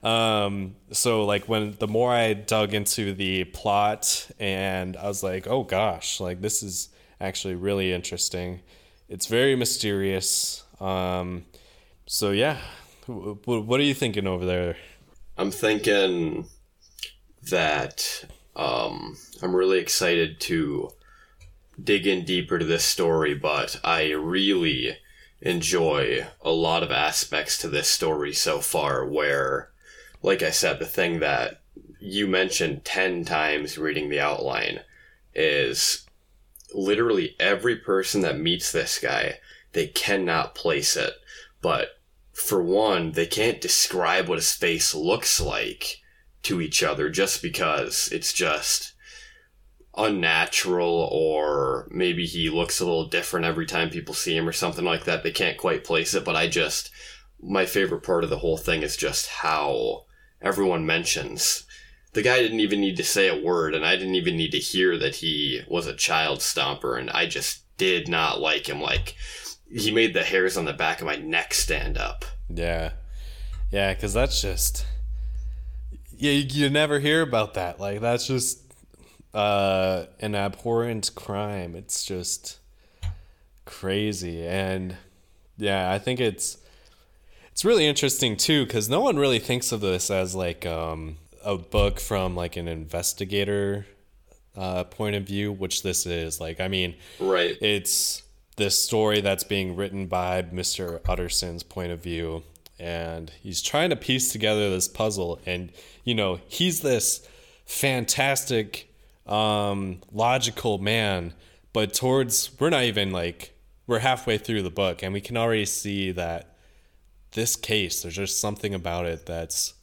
Um, so like when the more I dug into the plot and I was like, oh gosh, like this is actually really interesting. It's very mysterious. Um, so yeah, what are you thinking over there? I'm thinking that um, I'm really excited to dig in deeper to this story, but I really enjoy a lot of aspects to this story so far where like I said, the thing that you mentioned 10 times reading the outline is literally every person that meets this guy, they cannot place it. But for one, they can't describe what his face looks like to each other just because it's just unnatural or maybe he looks a little different every time people see him or something like that. They can't quite place it, but I just my favorite part of the whole thing is just how everyone mentions. The guy didn't even need to say a word, and I didn't even need to hear that he was a child stomper, and I just did not like him. Like, he made the hairs on the back of my neck stand up. Yeah. Yeah, because that's just. Yeah, you, you never hear about that. Like, that's just uh, an abhorrent crime. It's just crazy. And yeah, I think it's it's really interesting too because no one really thinks of this as like um, a book from like an investigator uh, point of view, which this is. Like, I mean, right? It's this story that's being written by Mr. Utterson's point of view, and he's trying to piece together this puzzle. And you know, he's this fantastic, um, logical man, but towards we're not even like we're halfway through the book, and we can already see that this case, there's just something about it that's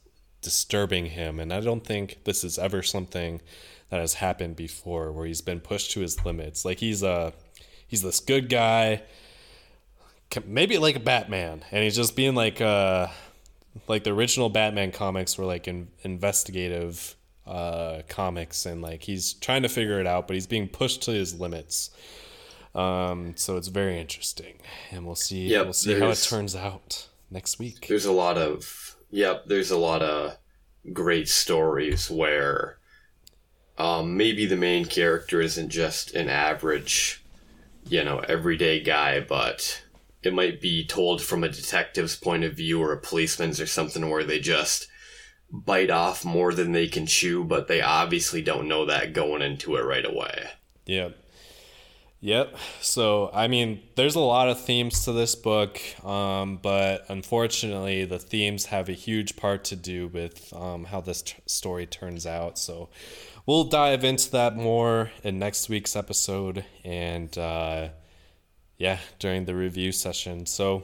disturbing him. And I don't think this is ever something that has happened before where he's been pushed to his limits. Like he's a he's this good guy, maybe like a Batman, and he's just being like uh like the original Batman comics were like in, investigative uh, comics, and like he's trying to figure it out, but he's being pushed to his limits. Um, so it's very interesting, and we'll see. Yep, we'll see how it turns out next week. There's a lot of yep. There's a lot of great stories where um, maybe the main character isn't just an average, you know, everyday guy, but it might be told from a detective's point of view or a policeman's or something where they just bite off more than they can chew, but they obviously don't know that going into it right away. Yep. Yep. So, I mean, there's a lot of themes to this book, um, but unfortunately, the themes have a huge part to do with um, how this t- story turns out. So, we'll dive into that more in next week's episode and, uh, yeah, during the review session. So,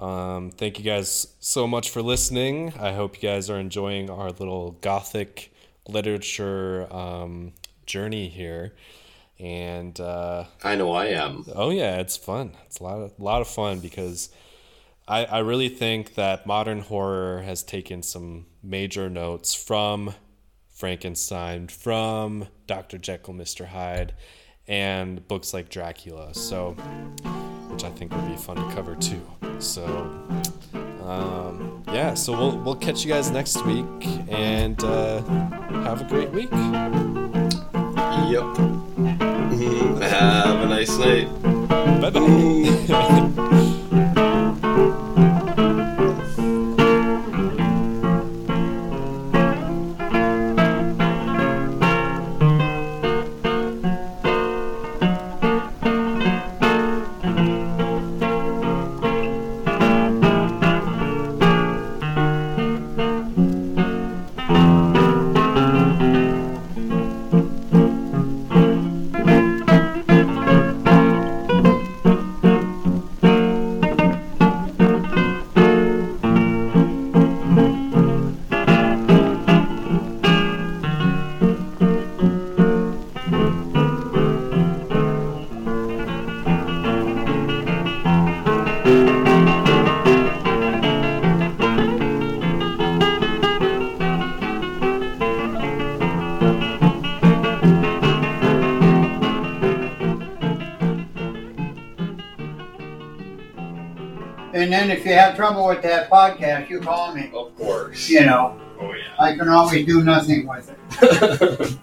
um, thank you guys so much for listening. I hope you guys are enjoying our little gothic literature um, journey here. And uh, I know I am. oh yeah, it's fun. It's a lot of lot of fun because I I really think that modern horror has taken some major notes from Frankenstein, from Dr. Jekyll, Mr. Hyde, and books like Dracula. So, which I think would be fun to cover too. So, um, yeah. So we'll we'll catch you guys next week, and uh, have a great week. Yep. Have a nice night. Bye bye. trouble with that podcast, you call me. Of course. You know, Oh yeah. I can always do nothing with it.